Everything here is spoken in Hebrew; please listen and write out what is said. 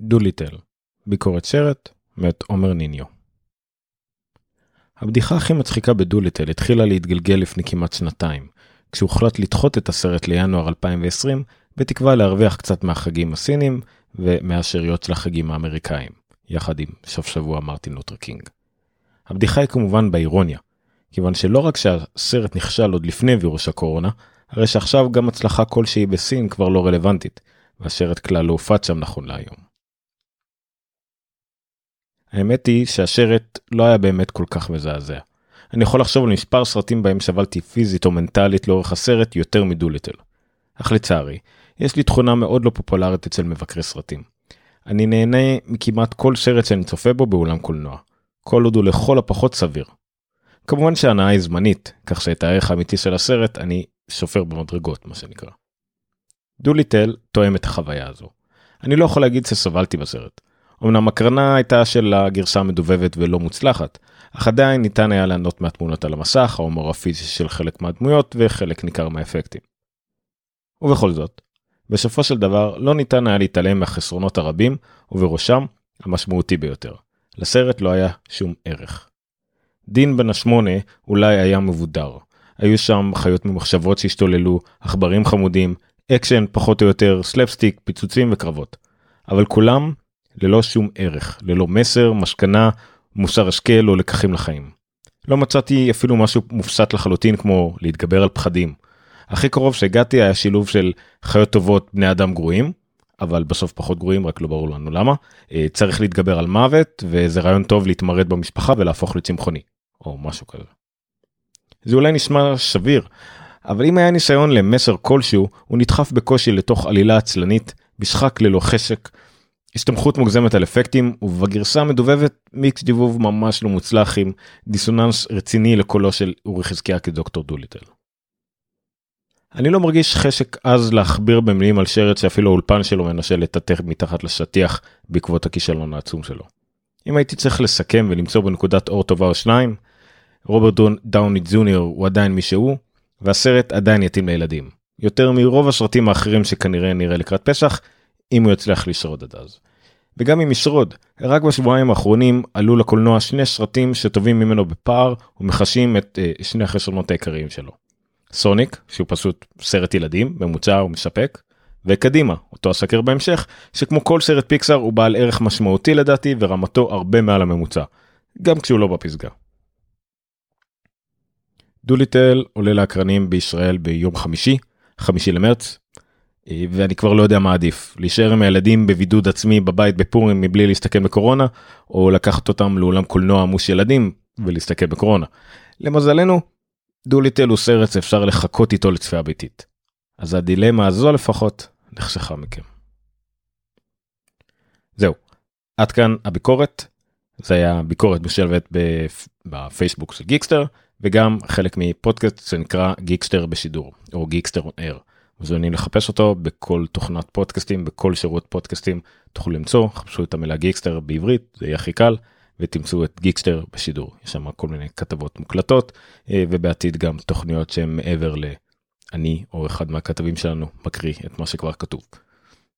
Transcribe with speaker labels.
Speaker 1: דוליטל, ביקורת סרט, מאת עומר ניניו. הבדיחה הכי מצחיקה בדוליטל התחילה להתגלגל לפני כמעט שנתיים, כשהוחלט לדחות את הסרט לינואר 2020, בתקווה להרוויח קצת מהחגים הסינים ומהשאריות של החגים האמריקאים, יחד עם סוף שבוע מרטין לותר קינג. הבדיחה היא כמובן באירוניה, כיוון שלא רק שהסרט נכשל עוד לפני וירוס הקורונה, הרי שעכשיו גם הצלחה כלשהי בסין כבר לא רלוונטית, והסרט כלל לא הופץ שם נכון להיום. האמת היא שהשרט לא היה באמת כל כך מזעזע. אני יכול לחשוב על מספר סרטים בהם סבלתי פיזית או מנטלית לאורך הסרט יותר מדוליטל. אך לצערי, יש לי תכונה מאוד לא פופולרית אצל מבקרי סרטים. אני נהנה מכמעט כל סרט שאני צופה בו באולם קולנוע, כל עוד הוא לכל הפחות סביר. כמובן שההנאה היא זמנית, כך שאת הערך האמיתי של הסרט אני שופר במדרגות, מה שנקרא. דוליטל תואם את החוויה הזו. אני לא יכול להגיד שסבלתי בסרט. אמנם הקרנה הייתה של הגרסה המדובבת ולא מוצלחת, אך עדיין ניתן היה ליהנות מהתמונות על המסך, ההומור הפיזי של חלק מהדמויות וחלק ניכר מהאפקטים. ובכל זאת, בסופו של דבר לא ניתן היה להתעלם מהחסרונות הרבים, ובראשם המשמעותי ביותר. לסרט לא היה שום ערך. דין בן השמונה אולי היה מבודר. היו שם חיות ממוחשבות שהשתוללו, עכברים חמודים, אקשן פחות או יותר, סלפסטיק, פיצוצים וקרבות. אבל כולם ללא שום ערך, ללא מסר, מסקנה, מוסר השכל או לקחים לחיים. לא מצאתי אפילו משהו מופשט לחלוטין כמו להתגבר על פחדים. הכי קרוב שהגעתי היה שילוב של חיות טובות בני אדם גרועים, אבל בסוף פחות גרועים רק לא ברור לנו למה. אה, צריך להתגבר על מוות וזה רעיון טוב להתמרד במשפחה ולהפוך לצמחוני, או משהו כזה. זה אולי נשמע שביר, אבל אם היה ניסיון למסר כלשהו, הוא נדחף בקושי לתוך עלילה עצלנית, משחק ללא חשק, הסתמכות מוגזמת על אפקטים ובגרסה המדובבת מיקס דיבוב ממש לא מוצלח עם דיסוננס רציני לקולו של אורי חזקיה כדוקטור דוליטל. אני לא מרגיש חשק עז להכביר במילים על שרץ שאפילו האולפן שלו מנסה לטאטא מתחת לשטיח בעקבות הכישלון העצום שלו. אם הייתי צריך לסכם ולמצוא בנקודת אור טובה או שניים, רוברט דאוני ג'וניור הוא עדיין מי שהוא, והסרט עדיין יתאים לילדים. יותר מרוב הסרטים האחרים שכנראה נראה לקראת פסח, אם הוא יצליח לשרוד עד אז. וגם אם ישרוד, רק בשבועיים האחרונים עלו לקולנוע שני סרטים שטובים ממנו בפער ומחשים את uh, שני החסרונות העיקריים שלו. סוניק, שהוא פשוט סרט ילדים, ממוצע ומספק, וקדימה, אותו אסקר בהמשך, שכמו כל סרט פיקסאר הוא בעל ערך משמעותי לדעתי ורמתו הרבה מעל הממוצע, גם כשהוא לא בפסגה. דוליטל עולה לאקרנים בישראל ביום חמישי, חמישי למרץ, ואני כבר לא יודע מה עדיף, להישאר עם הילדים בבידוד עצמי בבית בפורים מבלי להסתכל בקורונה, או לקחת אותם לאולם קולנוע עמוס ילדים ולהסתכל בקורונה. למזלנו, דוליטל הוא סרט שאפשר לחכות איתו לצפייה ביתית. אז הדילמה הזו לפחות נחסכה מכם. זהו, עד כאן הביקורת. זה היה ביקורת משלבת בפייסבוק של גיקסטר וגם חלק מפודקאסט שנקרא גיקסטר בשידור או Geekster Air. מוזמנים לחפש אותו בכל תוכנת פודקאסטים בכל שירות פודקאסטים תוכלו למצוא חפשו את המילה גיקסטר בעברית זה יהיה הכי קל ותמצאו את גיקסטר בשידור יש שם כל מיני כתבות מוקלטות אה, ובעתיד גם תוכניות שהן מעבר לאני או אחד מהכתבים שלנו מקריא את מה שכבר כתוב.